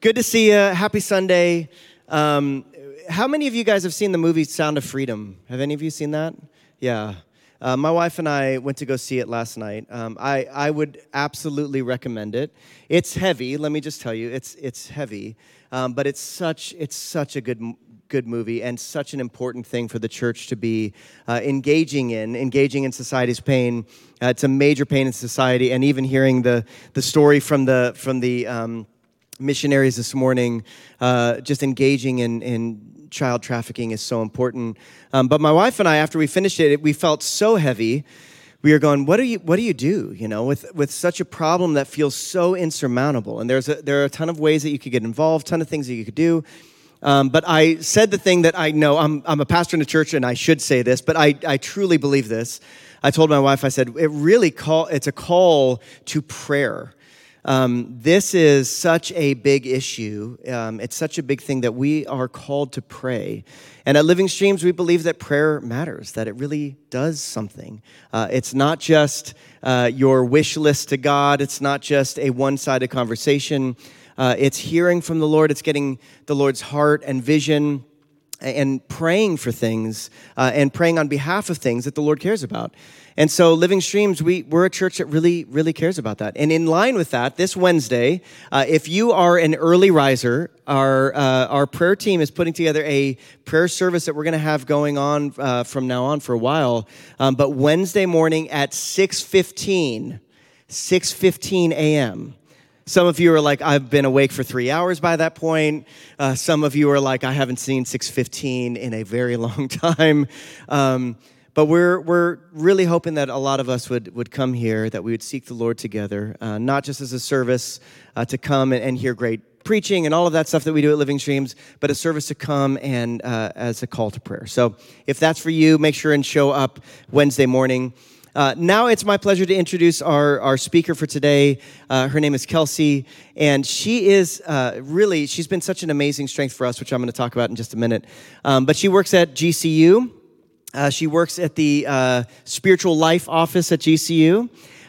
Good to see you. Happy Sunday. Um, how many of you guys have seen the movie Sound of Freedom? Have any of you seen that? Yeah. Uh, my wife and I went to go see it last night. Um, I, I would absolutely recommend it. It's heavy, let me just tell you, it's, it's heavy, um, but it's such, it's such a good, good movie and such an important thing for the church to be uh, engaging in, engaging in society's pain. Uh, it's a major pain in society, and even hearing the, the story from the, from the um, missionaries this morning, uh, just engaging in, in child trafficking is so important. Um, but my wife and I, after we finished it, we felt so heavy. We were going, what do you, what do you do, you know, with, with such a problem that feels so insurmountable? And there's a, there are a ton of ways that you could get involved, ton of things that you could do. Um, but I said the thing that I know, I'm, I'm a pastor in a church and I should say this, but I, I truly believe this. I told my wife, I said, it really call, it's a call to prayer. Um, this is such a big issue. Um, it's such a big thing that we are called to pray. And at Living Streams, we believe that prayer matters, that it really does something. Uh, it's not just uh, your wish list to God, it's not just a one sided conversation. Uh, it's hearing from the Lord, it's getting the Lord's heart and vision and praying for things uh, and praying on behalf of things that the Lord cares about. And so, Living Streams, we, we're a church that really, really cares about that. And in line with that, this Wednesday, uh, if you are an early riser, our, uh, our prayer team is putting together a prayer service that we're going to have going on uh, from now on for a while. Um, but Wednesday morning at 6.15, 6.15 a.m., some of you are like, I've been awake for three hours by that point. Uh, some of you are like, I haven't seen 615 in a very long time. Um, but we're, we're really hoping that a lot of us would, would come here, that we would seek the Lord together, uh, not just as a service uh, to come and, and, hear great preaching and all of that stuff that we do at Living Streams, but a service to come and uh, as a call to prayer. So if that's for you, make sure and show up Wednesday morning. Uh, now it's my pleasure to introduce our, our speaker for today. Uh, her name is Kelsey, and she is uh, really, she's been such an amazing strength for us, which I'm going to talk about in just a minute. Um, but she works at GCU. Uh, she works at the uh, Spiritual Life Office at GCU.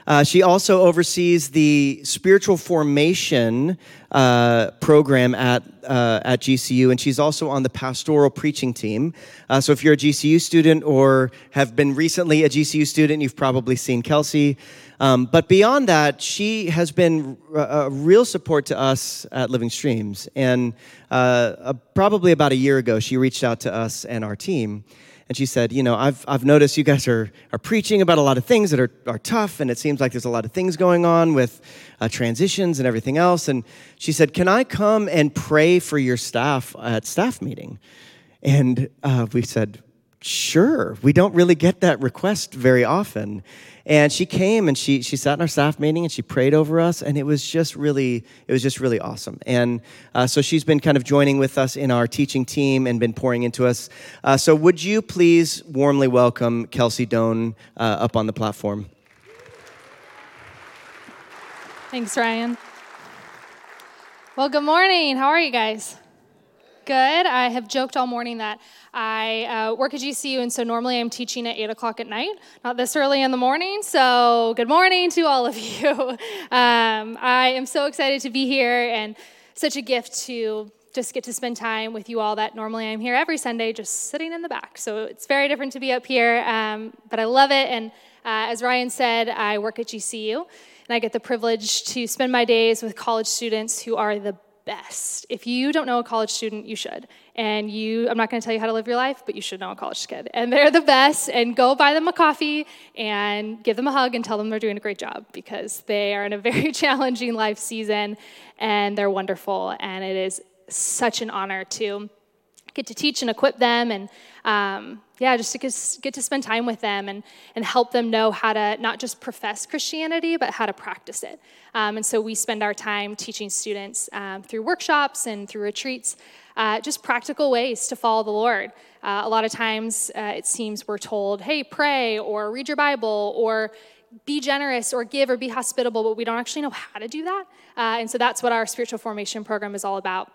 Uh, she also oversees the spiritual formation uh, program at, uh, at GCU, and she's also on the pastoral preaching team. Uh, so if you're a GCU student or have been recently a GCU student, you've probably seen Kelsey. Um, but beyond that, she has been a, real support to us at Living Streams. And uh, probably about a year ago, she reached out to us and our team and she said, You know, I've, I've noticed you guys are, are preaching about a lot of things that are, are tough, and it seems like there's a lot of things going on with uh, transitions and everything else. And she said, Can I come and pray for your staff at staff meeting? And uh, we said, Sure. We don't really get that request very often. And she came and she, she sat in our staff meeting and she prayed over us, and it was just really, it was just really awesome. And uh, so she's been kind of joining with us in our teaching team and been pouring into us. Uh, so would you please warmly welcome Kelsey Doan uh, up on the platform? Thanks, Ryan. Well, good morning. How are you guys? Good. I have joked all morning that I uh, work at GCU, and so normally I'm teaching at 8 o'clock at night, not this early in the morning. So, good morning to all of you. Um, I am so excited to be here and such a gift to just get to spend time with you all that normally I'm here every Sunday just sitting in the back. So, it's very different to be up here, um, but I love it. And uh, as Ryan said, I work at GCU, and I get the privilege to spend my days with college students who are the best. If you don't know a college student, you should. And you, I'm not going to tell you how to live your life, but you should know a college kid. And they're the best. And go buy them a coffee and give them a hug and tell them they're doing a great job because they are in a very challenging life season and they're wonderful. And it is such an honor to get to teach and equip them and um, yeah just to get to spend time with them and, and help them know how to not just profess christianity but how to practice it. Um, and so we spend our time teaching students um, through workshops and through retreats uh, just practical ways to follow the lord. Uh, a lot of times uh, it seems we're told hey pray or read your bible or be generous or give or be hospitable but we don't actually know how to do that. Uh, and so that's what our spiritual formation program is all about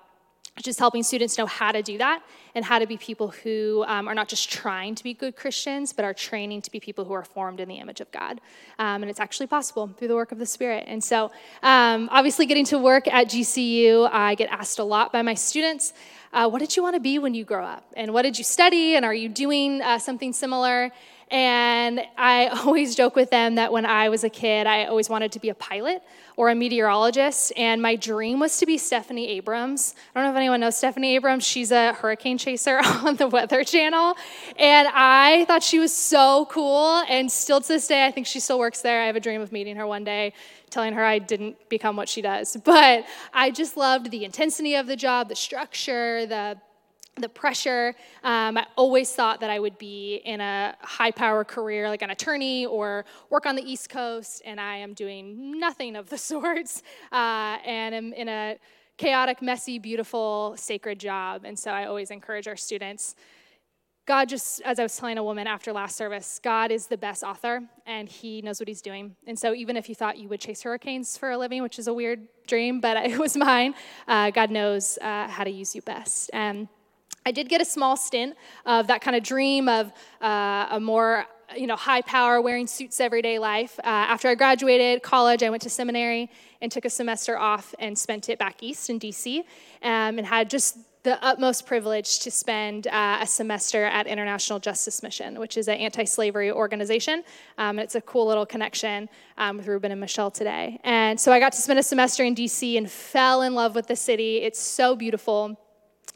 just helping students know how to do that and how to be people who um, are not just trying to be good Christians, but are training to be people who are formed in the image of God. Um, and it's actually possible through the work of the Spirit. And so, um, obviously, getting to work at GCU, I get asked a lot by my students. Uh, what did you want to be when you grow up? And what did you study? And are you doing uh, something similar? And I always joke with them that when I was a kid, I always wanted to be a pilot or a meteorologist. And my dream was to be Stephanie Abrams. I don't know if anyone knows Stephanie Abrams. She's a hurricane chaser on the Weather Channel. And I thought she was so cool. And still to this day, I think she still works there. I have a dream of meeting her one day telling her I didn't become what she does. But I just loved the intensity of the job, the structure, the the pressure. Um, I always thought that I would be in a high power career like an attorney or work on the East Coast, and I am doing nothing of the sorts uh, and am in a chaotic, messy, beautiful, sacred job. And so I always encourage our students. God, just as I was telling a woman after last service, God is the best author and he knows what he's doing. And so, even if you thought you would chase hurricanes for a living, which is a weird dream, but it was mine, uh, God knows uh, how to use you best. And I did get a small stint of that kind of dream of uh, a more you know, high power, wearing suits everyday life. Uh, after I graduated college, I went to seminary and took a semester off and spent it back east in DC um, and had just the utmost privilege to spend uh, a semester at International Justice Mission, which is an anti slavery organization. Um, it's a cool little connection um, with Ruben and Michelle today. And so I got to spend a semester in DC and fell in love with the city. It's so beautiful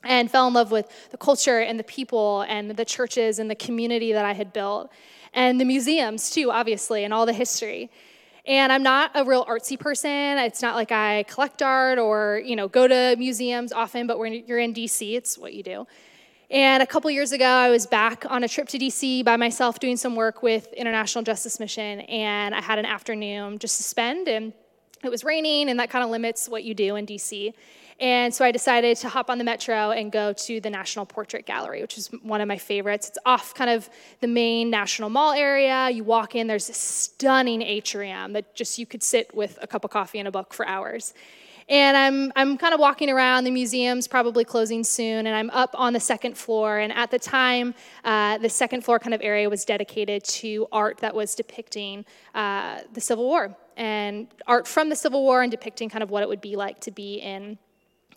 and fell in love with the culture and the people and the churches and the community that I had built, and the museums too, obviously, and all the history. And I'm not a real artsy person. It's not like I collect art or you know go to museums often. But when you're in DC, it's what you do. And a couple years ago, I was back on a trip to DC by myself doing some work with International Justice Mission, and I had an afternoon just to spend, and it was raining, and that kind of limits what you do in DC. And so I decided to hop on the metro and go to the National Portrait Gallery, which is one of my favorites. It's off kind of the main National Mall area. You walk in, there's a stunning atrium that just you could sit with a cup of coffee and a book for hours. And I'm, I'm kind of walking around, the museum's probably closing soon, and I'm up on the second floor. And at the time, uh, the second floor kind of area was dedicated to art that was depicting uh, the Civil War and art from the Civil War and depicting kind of what it would be like to be in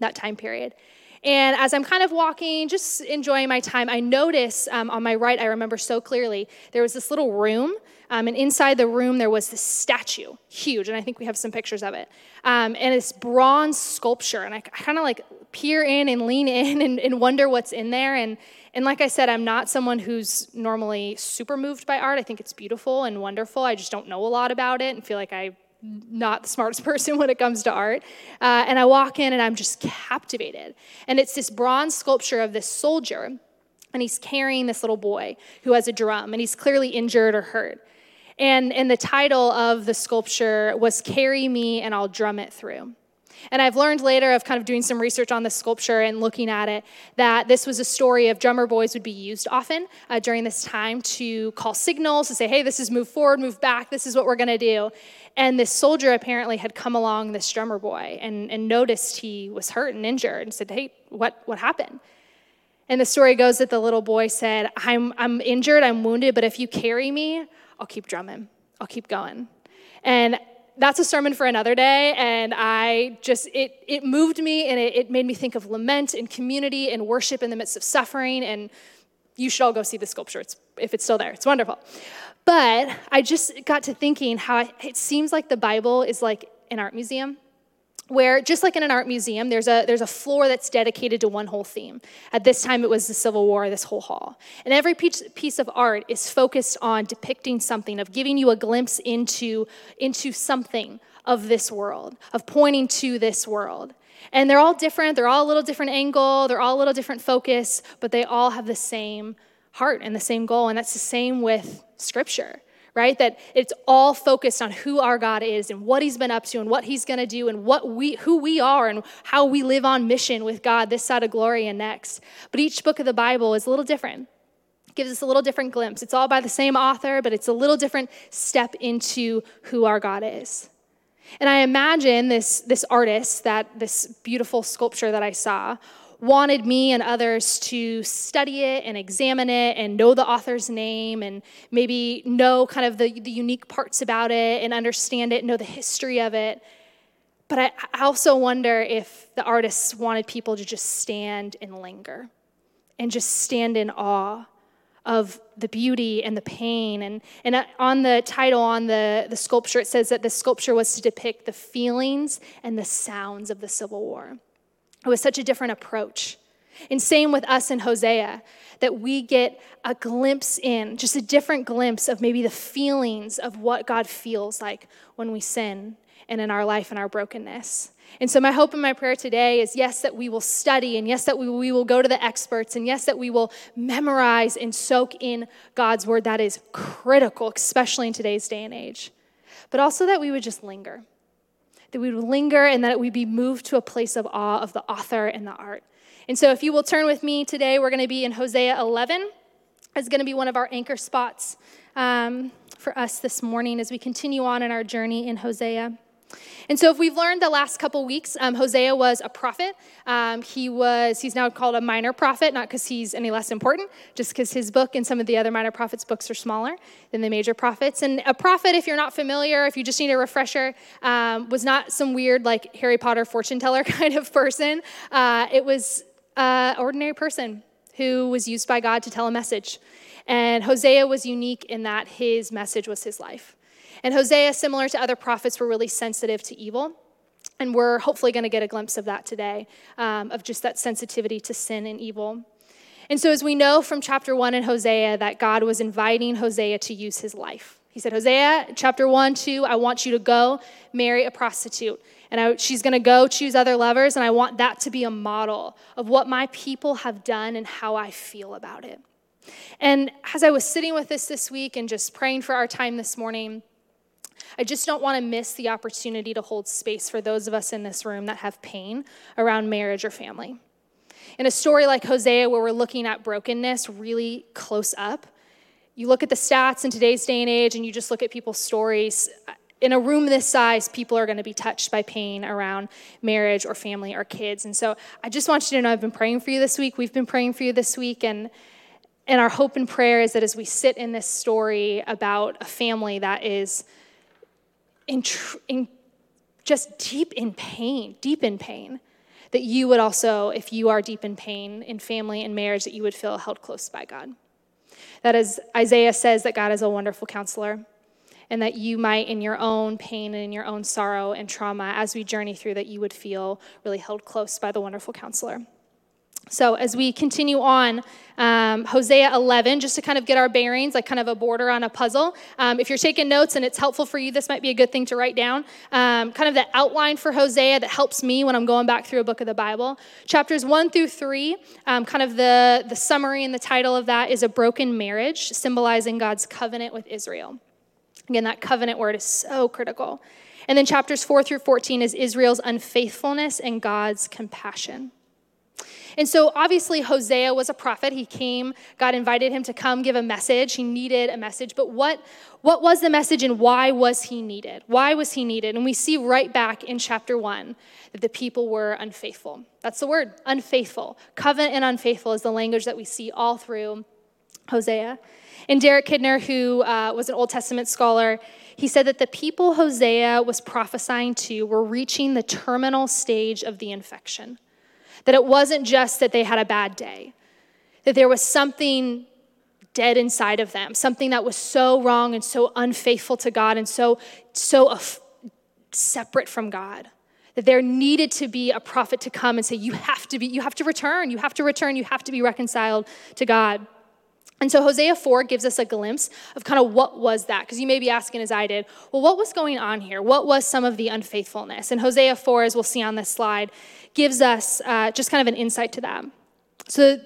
that time period. And as I'm kind of walking, just enjoying my time, I notice um, on my right, I remember so clearly, there was this little room. Um, and inside the room, there was this statue, huge. And I think we have some pictures of it. Um, and it's bronze sculpture. And I, I kind of like peer in and lean in and, and wonder what's in there. And, and like I said, I'm not someone who's normally super moved by art. I think it's beautiful and wonderful. I just don't know a lot about it and feel like I not the smartest person when it comes to art. Uh, and I walk in and I'm just captivated. And it's this bronze sculpture of this soldier, and he's carrying this little boy who has a drum, and he's clearly injured or hurt. And, and the title of the sculpture was Carry Me and I'll Drum It Through. And I've learned later of kind of doing some research on the sculpture and looking at it that this was a story of drummer boys would be used often uh, during this time to call signals to say, hey, this is move forward, move back, this is what we're going to do. And this soldier apparently had come along this drummer boy and, and noticed he was hurt and injured and said, hey, what, what happened? And the story goes that the little boy said, I'm, I'm injured, I'm wounded, but if you carry me, I'll keep drumming, I'll keep going. And that's a sermon for another day and i just it, it moved me and it, it made me think of lament and community and worship in the midst of suffering and you should all go see the sculpture. It's, if it's still there it's wonderful. But i just got to thinking how it seems like the bible is like an art museum where just like in an art museum there's a there's a floor that's dedicated to one whole theme. At this time it was the civil war this whole hall. And every piece, piece of art is focused on depicting something of giving you a glimpse into into something of this world of pointing to this world. And they're all different they're all a little different angle they're all a little different focus but they all have the same heart and the same goal and that's the same with scripture right? That it's all focused on who our God is and what he's been up to and what he's going to do and what we who we are and how we live on mission with God this side of glory and next. But each book of the Bible is a little different. Gives us a little different glimpse. It's all by the same author, but it's a little different step into who our God is. And I imagine this, this artist, that this beautiful sculpture that I saw, wanted me and others to study it and examine it and know the author's name and maybe know kind of the, the unique parts about it and understand it, know the history of it. But I, I also wonder if the artists wanted people to just stand and linger and just stand in awe of the beauty and the pain. And, and uh, on the title, on the, the sculpture, it says that the sculpture was to depict the feelings and the sounds of the Civil War. It was such a different approach. And same with us in Hosea, that we get a glimpse in, just a different glimpse of maybe the feelings of what God feels like when we sin and in our life and our brokenness. And so, my hope and my prayer today is yes, that we will study, and yes, that we, we will go to the experts, and yes, that we will memorize and soak in God's word. That is critical, especially in today's day and age. But also that we would just linger that we would linger and that we'd be moved to a place of awe of the author and the art. And so, if you will turn with me today, we're going to be in Hosea 11. It's going to be one of our anchor spots um, for us this morning as we continue on in our journey in Hosea. And so, if we've learned the last couple weeks, um, Hosea was a prophet. Um, he was he's now called a minor prophet, not because he's any less important, just because his book and some of the other minor prophets' books are smaller than the major prophets. And a prophet, if you're not familiar, if you just need a refresher, um, was not some weird like Harry Potter fortune teller kind of person. Uh, it was an ordinary person who was used by God to tell a message. And Hosea was unique in that his message was his life. And Hosea, similar to other prophets, were really sensitive to evil. And we're hopefully going to get a glimpse of that today, um, of just that sensitivity to sin and evil. And so, as we know from chapter one in Hosea, that God was inviting Hosea to use his life. He said, Hosea, chapter one, two, I want you to go marry a prostitute. And I, she's going to go choose other lovers, and I want that to be a model of what my people have done and how I feel about it. And as I was sitting with this this week and just praying for our time this morning, I just don't want to miss the opportunity to hold space for those of us in this room that have pain around marriage or family. In a story like Hosea, where we're looking at brokenness really close up, you look at the stats in today's day and age and you just look at people's stories. In a room this size, people are going to be touched by pain around marriage or family or kids. And so I just want you to know I've been praying for you this week. We've been praying for you this week. And, and our hope and prayer is that as we sit in this story about a family that is in, tr- in just deep in pain, deep in pain, that you would also, if you are deep in pain in family and marriage, that you would feel held close by God. That as Isaiah says, that God is a wonderful counselor, and that you might, in your own pain and in your own sorrow and trauma, as we journey through, that you would feel really held close by the wonderful counselor. So, as we continue on, um, Hosea 11, just to kind of get our bearings, like kind of a border on a puzzle. Um, if you're taking notes and it's helpful for you, this might be a good thing to write down. Um, kind of the outline for Hosea that helps me when I'm going back through a book of the Bible. Chapters 1 through 3, um, kind of the, the summary and the title of that is A Broken Marriage, symbolizing God's covenant with Israel. Again, that covenant word is so critical. And then chapters 4 through 14 is Israel's unfaithfulness and God's compassion. And so obviously, Hosea was a prophet. He came, God invited him to come give a message. He needed a message. But what, what was the message and why was he needed? Why was he needed? And we see right back in chapter one that the people were unfaithful. That's the word, unfaithful. Covenant and unfaithful is the language that we see all through Hosea. And Derek Kidner, who uh, was an Old Testament scholar, he said that the people Hosea was prophesying to were reaching the terminal stage of the infection. That it wasn't just that they had a bad day, that there was something dead inside of them, something that was so wrong and so unfaithful to God and so, so af- separate from God. That there needed to be a prophet to come and say, You have to be, you have to return, you have to return, you have to be reconciled to God. And so Hosea 4 gives us a glimpse of kind of what was that. Because you may be asking, as I did, well, what was going on here? What was some of the unfaithfulness? And Hosea 4, as we'll see on this slide, gives us uh, just kind of an insight to that. So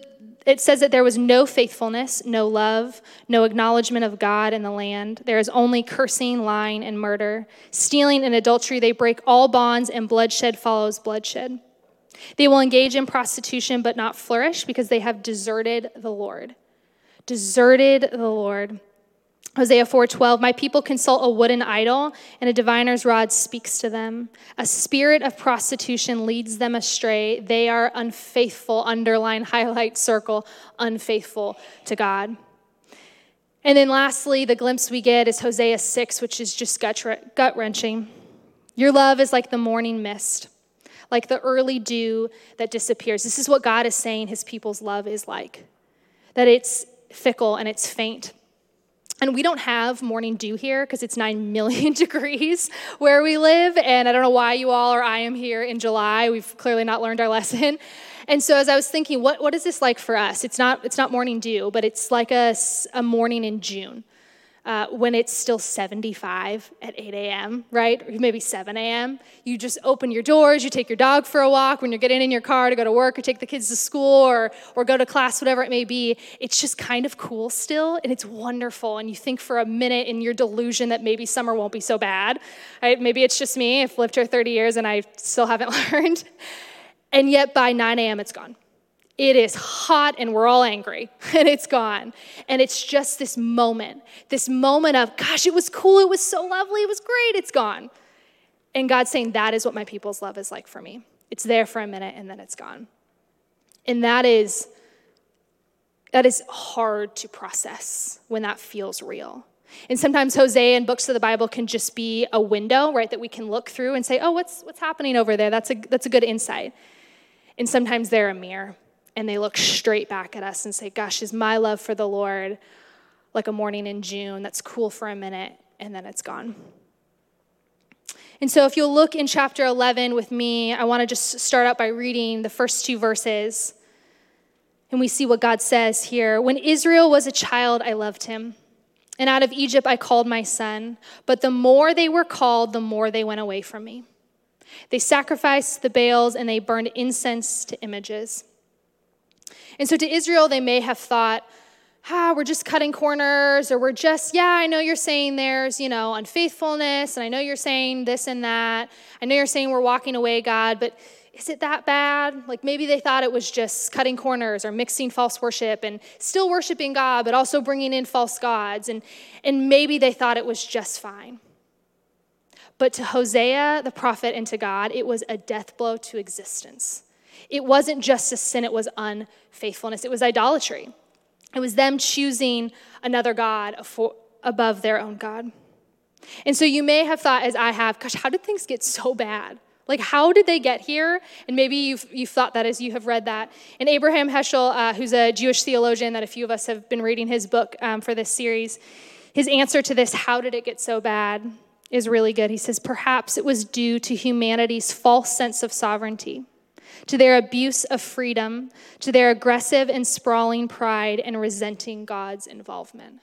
it says that there was no faithfulness, no love, no acknowledgement of God in the land. There is only cursing, lying, and murder. Stealing and adultery, they break all bonds, and bloodshed follows bloodshed. They will engage in prostitution but not flourish because they have deserted the Lord deserted the Lord. Hosea 4:12 My people consult a wooden idol and a diviner's rod speaks to them. A spirit of prostitution leads them astray. They are unfaithful underline highlight circle unfaithful to God. And then lastly the glimpse we get is Hosea 6 which is just gut wrenching. Your love is like the morning mist, like the early dew that disappears. This is what God is saying his people's love is like. That it's fickle and it's faint. And we don't have morning dew here because it's 9 million degrees where we live. And I don't know why you all or I am here in July. We've clearly not learned our lesson. And so as I was thinking, what, what is this like for us? It's not, it's not morning dew, but it's like a, a morning in June uh, when it's still 75 at 8 a.m., right? Or maybe 7 a.m. You just open your doors, you take your dog for a walk when you're getting in your car to go to work or take the kids to school or, or go to class, whatever it may be. It's just kind of cool still and it's wonderful. And you think for a minute in your delusion that maybe summer won't be so bad. Right? Maybe it's just me. I've lived here 30 years and I still haven't learned. And yet by 9 a.m., it's gone. It is hot and we're all angry and it's gone. And it's just this moment, this moment of, gosh, it was cool, it was so lovely, it was great, it's gone. And God's saying, that is what my people's love is like for me. It's there for a minute and then it's gone. And that is that is hard to process when that feels real. And sometimes Hosea and books of the Bible can just be a window, right, that we can look through and say, oh, what's what's happening over there? That's a that's a good insight. And sometimes they're a mirror and they look straight back at us and say, Gosh, is my love for the Lord like a morning in June that's cool for a minute and then it's gone? And so, if you'll look in chapter 11 with me, I want to just start out by reading the first two verses. And we see what God says here. When Israel was a child, I loved him. And out of Egypt I called my son. But the more they were called, the more they went away from me. They sacrificed the Baals and they burned incense to images. And so to Israel, they may have thought, ah, we're just cutting corners, or we're just, yeah, I know you're saying there's, you know, unfaithfulness, and I know you're saying this and that. I know you're saying we're walking away, God, but is it that bad? Like maybe they thought it was just cutting corners or mixing false worship and still worshiping God, but also bringing in false gods. And, and maybe they thought it was just fine. But to Hosea, the prophet, and to God, it was a death blow to existence. It wasn't just a sin, it was unfaithfulness, it was idolatry. It was them choosing another God above their own God. And so you may have thought, as I have, gosh, how did things get so bad? Like, how did they get here? And maybe you've, you've thought that as you have read that. And Abraham Heschel, uh, who's a Jewish theologian that a few of us have been reading his book um, for this series, his answer to this, how did it get so bad, is really good. He says, perhaps it was due to humanity's false sense of sovereignty to their abuse of freedom, to their aggressive and sprawling pride and resenting God's involvement.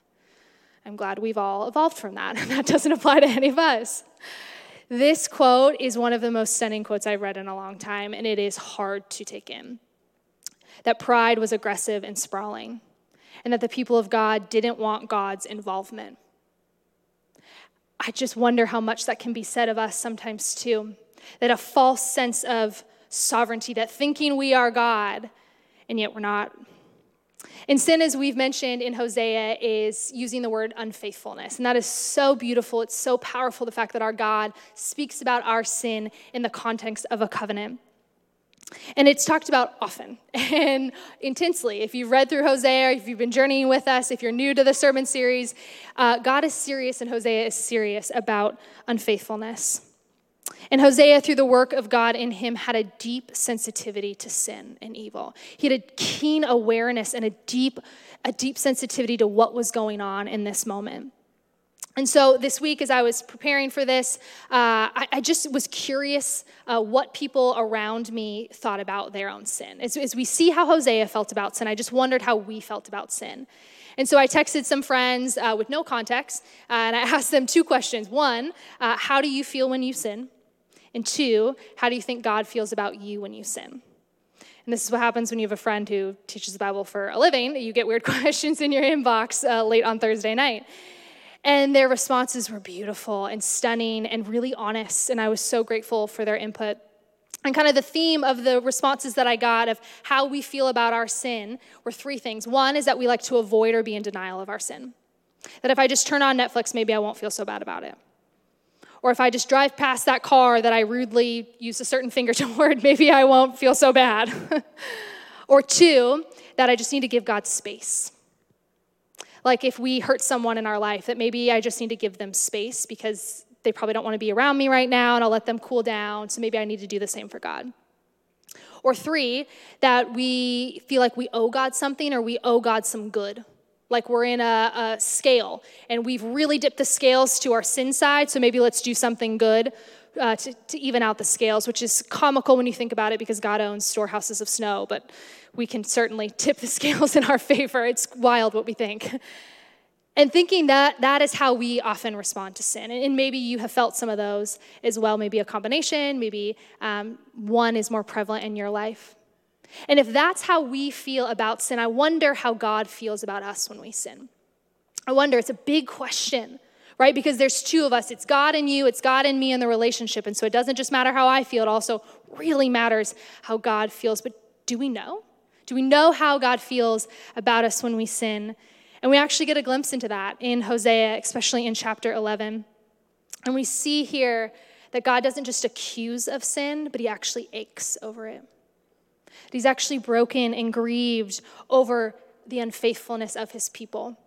I'm glad we've all evolved from that, that doesn't apply to any of us. This quote is one of the most stunning quotes I've read in a long time, and it is hard to take in. That pride was aggressive and sprawling, and that the people of God didn't want God's involvement. I just wonder how much that can be said of us sometimes, too. That a false sense of sovereignty, that thinking we are God, and yet we're not. And sin, as we've mentioned in Hosea, is using the word unfaithfulness. And that is so beautiful. It's so powerful, the fact that our God speaks about our sin in the context of a covenant. And it's talked about often and intensely. If you've read through Hosea, if you've been journeying with us, if you're new to the sermon series, uh, God is serious and Hosea is serious about unfaithfulness. And Hosea, through the work of God in him, had a deep sensitivity to sin and evil. He had a keen awareness and a deep, a deep sensitivity to what was going on in this moment. And so this week, as I was preparing for this, uh, I, I, just was curious uh, what people around me thought about their own sin. As, as we see how Hosea felt about sin, I just wondered how we felt about sin. And so I texted some friends uh, with no context, uh, and I asked them two questions. One, uh, how do you feel when you sin? And two, how do you think God feels about you when you sin? And this is what happens when you have a friend who teaches the Bible for a living. You get weird questions in your inbox uh, late on Thursday night. And their responses were beautiful and stunning and really honest. And I was so grateful for their input. And kind of the theme of the responses that I got of how we feel about our sin were three things. One is that we like to avoid or be in denial of our sin. That if I just turn on Netflix, maybe I won't feel so bad about it. Or if I just drive past that car that I rudely use a certain finger toward, maybe I won't feel so bad. or two, that I just need to give God space. Like if we hurt someone in our life, that maybe I just need to give them space because they probably don't want to be around me right now and I'll let them cool down. So maybe I need to do the same for God. Or three, that we feel like we owe God something or we owe God some good. Like we're in a, a, scale and we've really dipped the scales to our sin side, so maybe let's do something good uh, to, to even out the scales, which is comical when you think about it because God owns storehouses of snow, but we can certainly tip the scales in our favor. It's wild what we think. And thinking that that is how we often respond to sin. And maybe you have felt some of those as well, maybe a combination, maybe um, one is more prevalent in your life. And if that's how we feel about sin, I wonder how God feels about us when we sin. I wonder, it's a big question, right? Because there's two of us it's God and you, it's God and me in the relationship. And so it doesn't just matter how I feel, it also really matters how God feels. But do we know? Do we know how God feels about us when we sin? And we actually get a glimpse into that in Hosea, especially in chapter 11. And we see here that God doesn't just accuse of sin, but he actually aches over it. He's actually broken and grieved over the unfaithfulness of his people.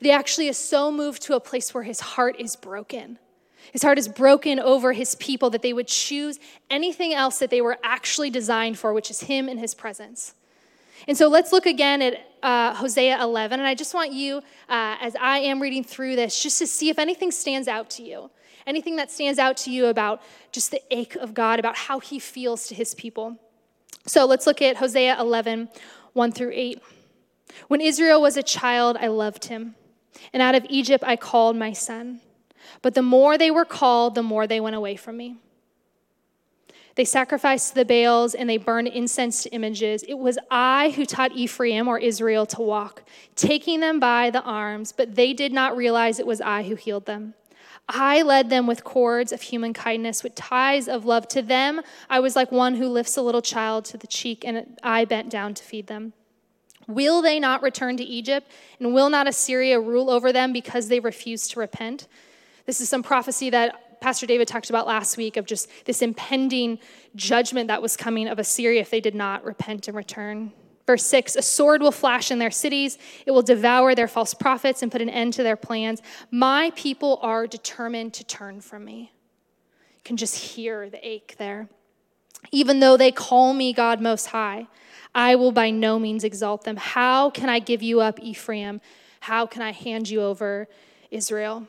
That he actually is so moved to a place where his heart is broken. His heart is broken over his people that they would choose anything else that they were actually designed for, which is him and his presence. And so let's look again at uh, Hosea 11. And I just want you, uh, as I am reading through this, just to see if anything stands out to you. Anything that stands out to you about just the ache of God, about how he feels to his people. So let's look at Hosea 11, 1 through 8. When Israel was a child, I loved him, and out of Egypt I called my son. But the more they were called, the more they went away from me. They sacrificed to the Baals and they burned incense to images. It was I who taught Ephraim or Israel to walk, taking them by the arms, but they did not realize it was I who healed them. I led them with cords of human kindness, with ties of love. To them, I was like one who lifts a little child to the cheek, and I bent down to feed them. Will they not return to Egypt? And will not Assyria rule over them because they refuse to repent? This is some prophecy that Pastor David talked about last week of just this impending judgment that was coming of Assyria if they did not repent and return. Verse 6 A sword will flash in their cities, it will devour their false prophets and put an end to their plans. My people are determined to turn from me. You can just hear the ache there. Even though they call me God Most High, I will by no means exalt them. How can I give you up, Ephraim? How can I hand you over, Israel?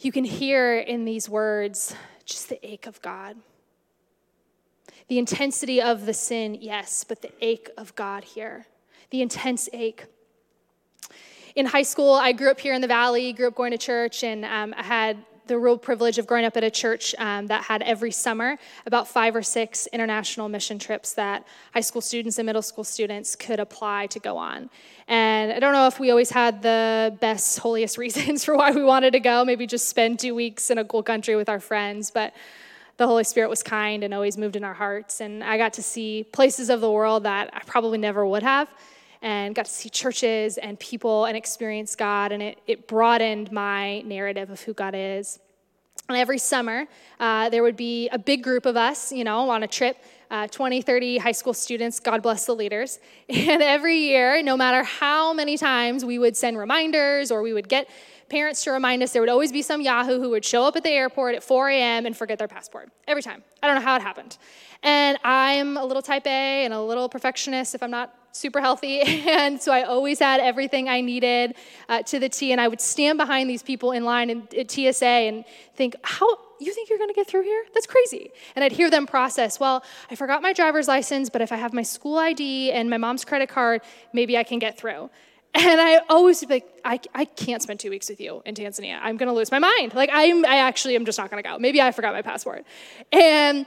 You can hear in these words just the ache of God. The intensity of the sin, yes, but the ache of God here. The intense ache. In high school, I grew up here in the valley, grew up going to church, and um, I had the real privilege of growing up at a church um, that had every summer about five or six international mission trips that high school students and middle school students could apply to go on. And I don't know if we always had the best, holiest reasons for why we wanted to go, maybe just spend two weeks in a cool country with our friends, but the Holy Spirit was kind and always moved in our hearts. And I got to see places of the world that I probably never would have and got to see churches and people and experience God, and it, it broadened my narrative of who God is. And every summer, uh, there would be a big group of us, you know, on a trip uh, 20, 30 high school students, God bless the leaders. And every year, no matter how many times we would send reminders or we would get parents to remind us, there would always be some Yahoo who would show up at the airport at 4 a.m. and forget their passport. Every time. I don't know how it happened. And I'm a little type A and a little perfectionist if I'm not super healthy. And so I always had everything I needed uh, to the T. And I would stand behind these people in line in, at TSA and think, how, you think you're going to get through here? That's crazy. And I'd hear them process, well, I forgot my driver's license, but if I have my school ID and my mom's credit card, maybe I can get through. And I always be like, I, I can't spend two weeks with you in Tanzania. I'm going to lose my mind. Like, I'm, I actually am just not going to go. Maybe I forgot my passport. And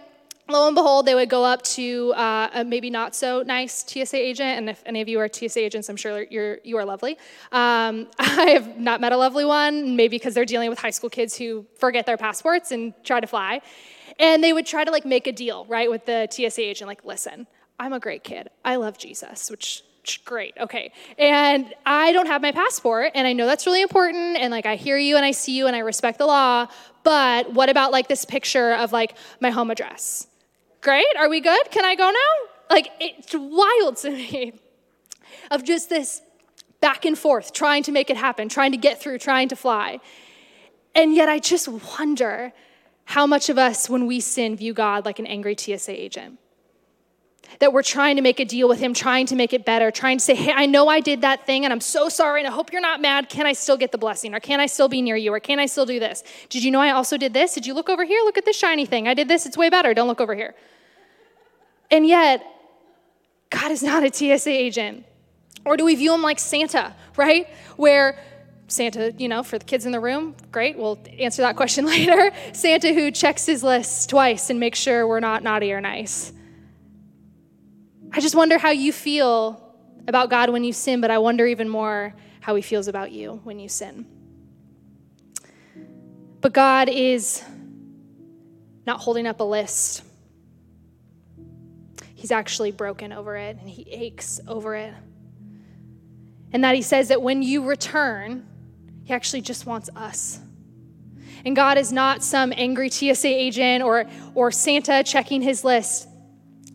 lo and behold, they would go up to uh, a maybe not so nice TSA agent. And if any of you are TSA agents, I'm sure you're, you are lovely. Um, I have not met a lovely one, maybe because they're dealing with high school kids who forget their passports and try to fly. And they would try to like make a deal, right, with the TSA agent, like, listen, I'm a great kid. I love Jesus, which great, okay. And I don't have my passport, and I know that's really important, and like I hear you and I see you and I respect the law, but what about like this picture of like my home address? Great, are we good? Can I go now? Like it's wild to me of just this back and forth, trying to make it happen, trying to get through, trying to fly. And yet I just wonder how much of us, when we sin, view God like an angry TSA agent that we're trying to make a deal with him, trying to make it better, trying to say, hey, I know I did that thing and I'm so sorry and I hope you're not mad. Can I still get the blessing? Or can I still be near you? Or can I still do this? Did you know I also did this? Did you look over here? Look at this shiny thing. I did this. It's way better. Don't look over here. And yet, God is not a TSA agent. Or do we view him like Santa, right? Where Santa, you know, for the kids in the room, great, we'll answer that question later. Santa who checks his list twice and makes sure we're not naughty or nice. I just wonder how you feel about God when you sin, but I wonder even more how he feels about you when you sin. But God is not holding up a list. He's actually broken over it and he aches over it. And that he says that when you return, he actually just wants us. And God is not some angry TSA agent or, or Santa checking his list.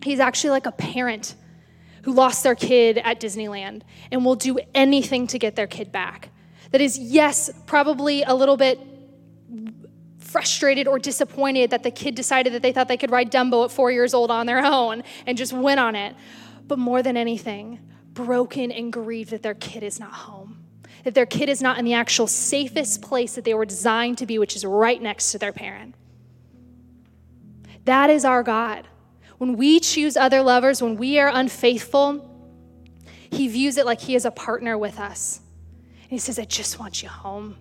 He's actually like a parent who lost their kid at Disneyland and will do anything to get their kid back. That is, yes, probably a little bit frustrated or disappointed that the kid decided that they thought they could ride Dumbo at four years old on their own and just went on it. But more than anything, broken and grieved that their kid is not home, that their kid is not in the actual safest place that they were designed to be, which is right next to their parent. That is our God. When we choose other lovers, when we are unfaithful, he views it like he is a partner with us. And he says, I just want you home.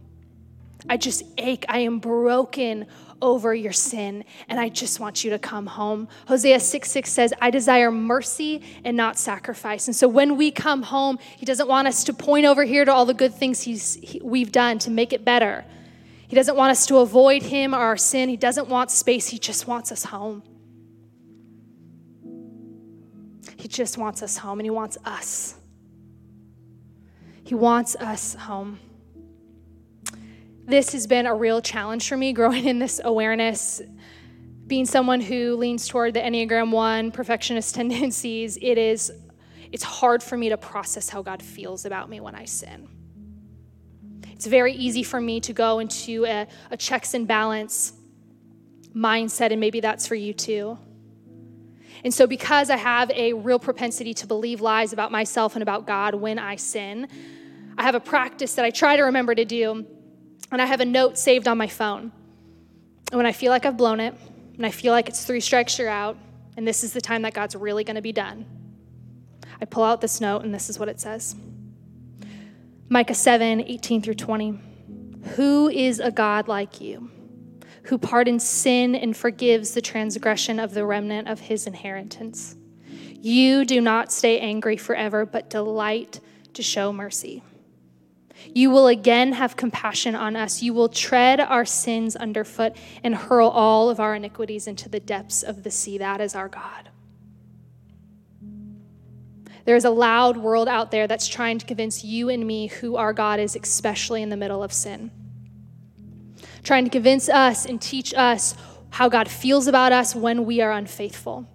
I just ache. I am broken over your sin, and I just want you to come home. Hosea 6 6 says, I desire mercy and not sacrifice. And so when we come home, he doesn't want us to point over here to all the good things he's, he, we've done to make it better. He doesn't want us to avoid him or our sin. He doesn't want space, he just wants us home. He just wants us home and He wants us. He wants us home. This has been a real challenge for me growing in this awareness. Being someone who leans toward the Enneagram 1 perfectionist tendencies, it is it's hard for me to process how God feels about me when I sin. It's very easy for me to go into a, a checks and balance mindset, and maybe that's for you too. And so, because I have a real propensity to believe lies about myself and about God when I sin, I have a practice that I try to remember to do, and I have a note saved on my phone. And when I feel like I've blown it, and I feel like it's three strikes, you're out, and this is the time that God's really gonna be done, I pull out this note, and this is what it says Micah 7 18 through 20. Who is a God like you? Who pardons sin and forgives the transgression of the remnant of his inheritance. You do not stay angry forever, but delight to show mercy. You will again have compassion on us. You will tread our sins underfoot and hurl all of our iniquities into the depths of the sea. That is our God. There is a loud world out there that's trying to convince you and me who our God is, especially in the middle of sin trying to convince us and teach us how God feels about us when we are unfaithful.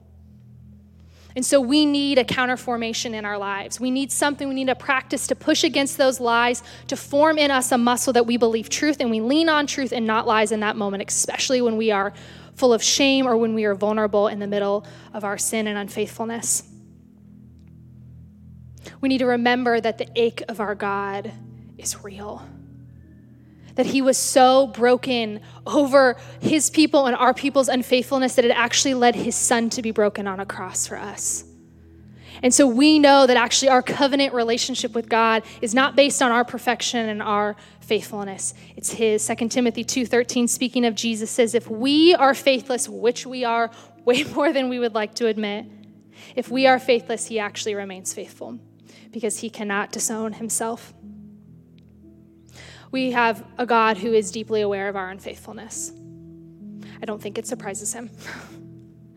And so we need a counter formation in our lives. We need something, we need a practice to push against those lies, to form in us a muscle that we believe truth and we lean on truth and not lies in that moment, especially when we are full of shame or when we are vulnerable in the middle of our sin and unfaithfulness. We need to remember that the ache of our God is real that he was so broken over his people and our people's unfaithfulness that it actually led his son to be broken on a cross for us. And so we know that actually our covenant relationship with God is not based on our perfection and our faithfulness. It's his. 2 Timothy 2:13 speaking of Jesus says if we are faithless, which we are way more than we would like to admit, if we are faithless, he actually remains faithful because he cannot disown himself we have a God who is deeply aware of our unfaithfulness. I don't think it surprises him.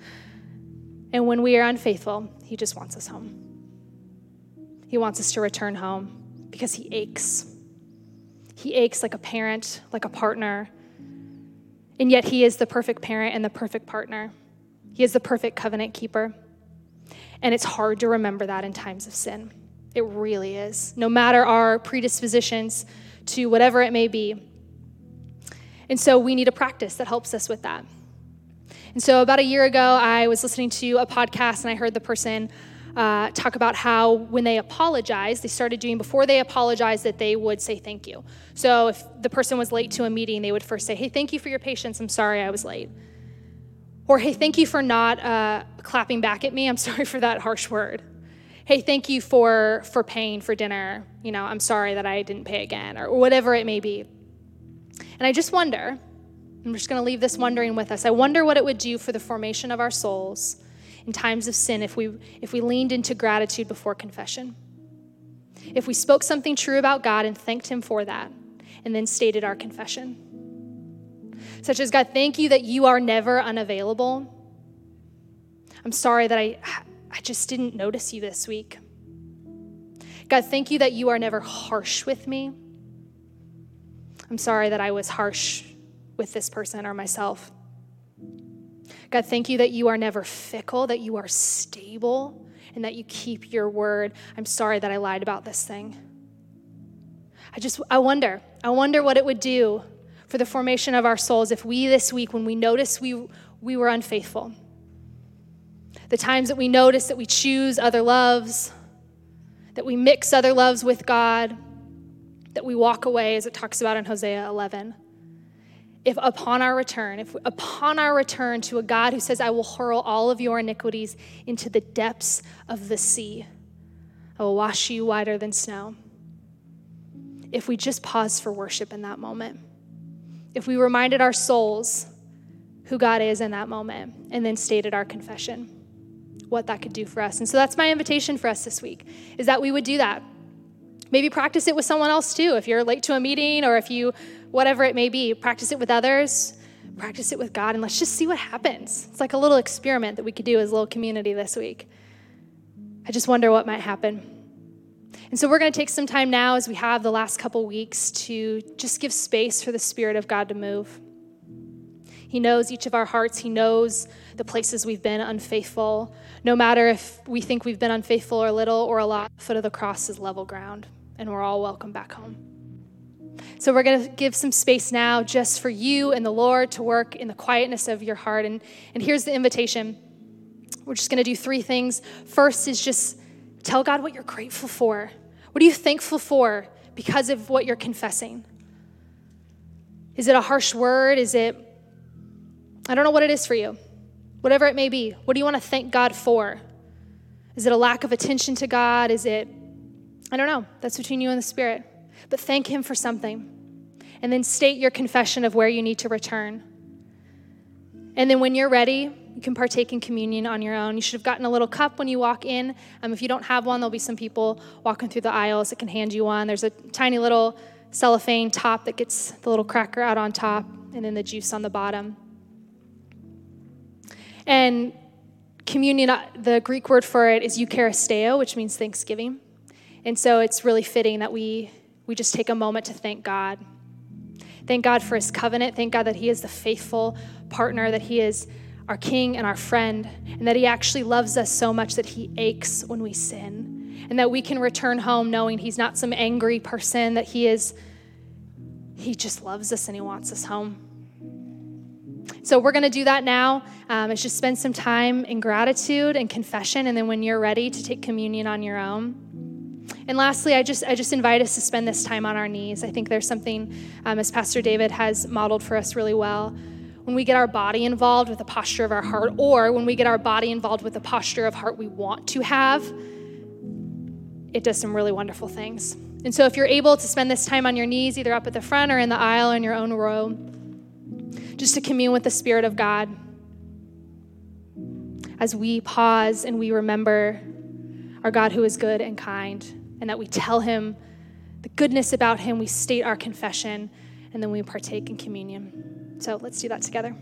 and when we are unfaithful, he just wants us home. He wants us to return home because He aches. He aches like a parent, like a partner. And yet, He is the perfect parent and the perfect partner. He is the perfect covenant keeper. And it's hard to remember that in times of sin. It really is. No matter our predispositions to whatever it may be. And so we need a practice that helps us with that. And so about a year ago, I was listening to a podcast and I heard the person uh, talk about how when they apologize, they started doing before they apologize that they would say thank you. So if the person was late to a meeting, they would first say, Hey, thank you for your patience. I'm sorry I was late. Or, Hey, thank you for not uh, clapping back at me. I'm sorry for that harsh word. Hey, thank you for, for paying for dinner. You know, I'm sorry that I didn't pay again, or whatever it may be. And I just wonder, I'm just going to leave this wondering with us. I wonder what it would do for the formation of our souls in times of sin if we if we leaned into gratitude before confession. If we spoke something true about God and thanked him for that and then stated our confession. Such as God, thank you that you are never unavailable. I'm sorry that I I just didn't notice you this week. God, thank you that you are never harsh with me. I'm sorry that I was harsh with this person or myself. God, thank you that you are never fickle, that you are stable, and that you keep your word. I'm sorry that I lied about this thing. I just, I wonder, I wonder what it would do for the formation of our souls if we this week, when we notice we, we were unfaithful, the times that we notice that we choose other loves, that we mix other loves with God, that we walk away, as it talks about in Hosea 11. If upon our return, if upon our return to a God who says, I will hurl all of your iniquities into the depths of the sea, I will wash you whiter than snow. If we just paused for worship in that moment, if we reminded our souls who God is in that moment, and then stated our confession what that could do for us. And so that's my invitation for us this week is that we would do that. Maybe practice it with someone else too. If you're late to a meeting or if you, whatever it may be, practice it with others, practice it with God, and let's just see what happens. It's like a little experiment that we could do as a little community this week. I just wonder what might happen. And so we're going to take some time now as we have the last couple weeks to just give space for the Spirit of God to move. He knows each of our hearts. He knows the places we've been unfaithful. No matter if we think we've been unfaithful or little or a lot, the foot of the cross is level ground, and we're all welcome back home. So we're going to give some space now just for you and the Lord to work in the quietness of your heart. And, and here's the invitation. We're just going to do three things. First is just tell God what you're grateful for. What are you thankful for because of what you're confessing? Is it a harsh word? Is it I don't know what it is for you. Whatever it may be, what do you want to thank God for? Is it a lack of attention to God? Is it, I don't know. That's between you and the Spirit. But thank Him for something. And then state your confession of where you need to return. And then when you're ready, you can partake in communion on your own. You should have gotten a little cup when you walk in. Um, if you don't have one, there'll be some people walking through the aisles that can hand you one. There's a tiny little cellophane top that gets the little cracker out on top and then the juice on the bottom. And communion, uh, the Greek word for it is Eucharisteo, which means thanksgiving. And so it's really fitting that we, we just take a moment to thank God. Thank God for his covenant. Thank God that he is the faithful partner, that he is our king and our friend, and that he actually loves us so much that he aches when we sin. And that we can return home knowing he's not some angry person, that he is, he just loves us and he wants us home. So we're going to do that now. Um, it's just spend some time in gratitude and confession, and then when you're ready to take communion on your own. And lastly, I just I just invite us to spend this time on our knees. I think there's something, um, as Pastor David has modeled for us really well. When we get our body involved with the posture of our heart, or when we get our body involved with the posture of heart we want to have, it does some really wonderful things. And so, if you're able to spend this time on your knees, either up at the front or in the aisle or in your own row, just to commune with the Spirit of God as we pause and we remember our God who is good and kind, and that we tell Him the goodness about Him, we state our confession, and then we partake in communion. So let's do that together.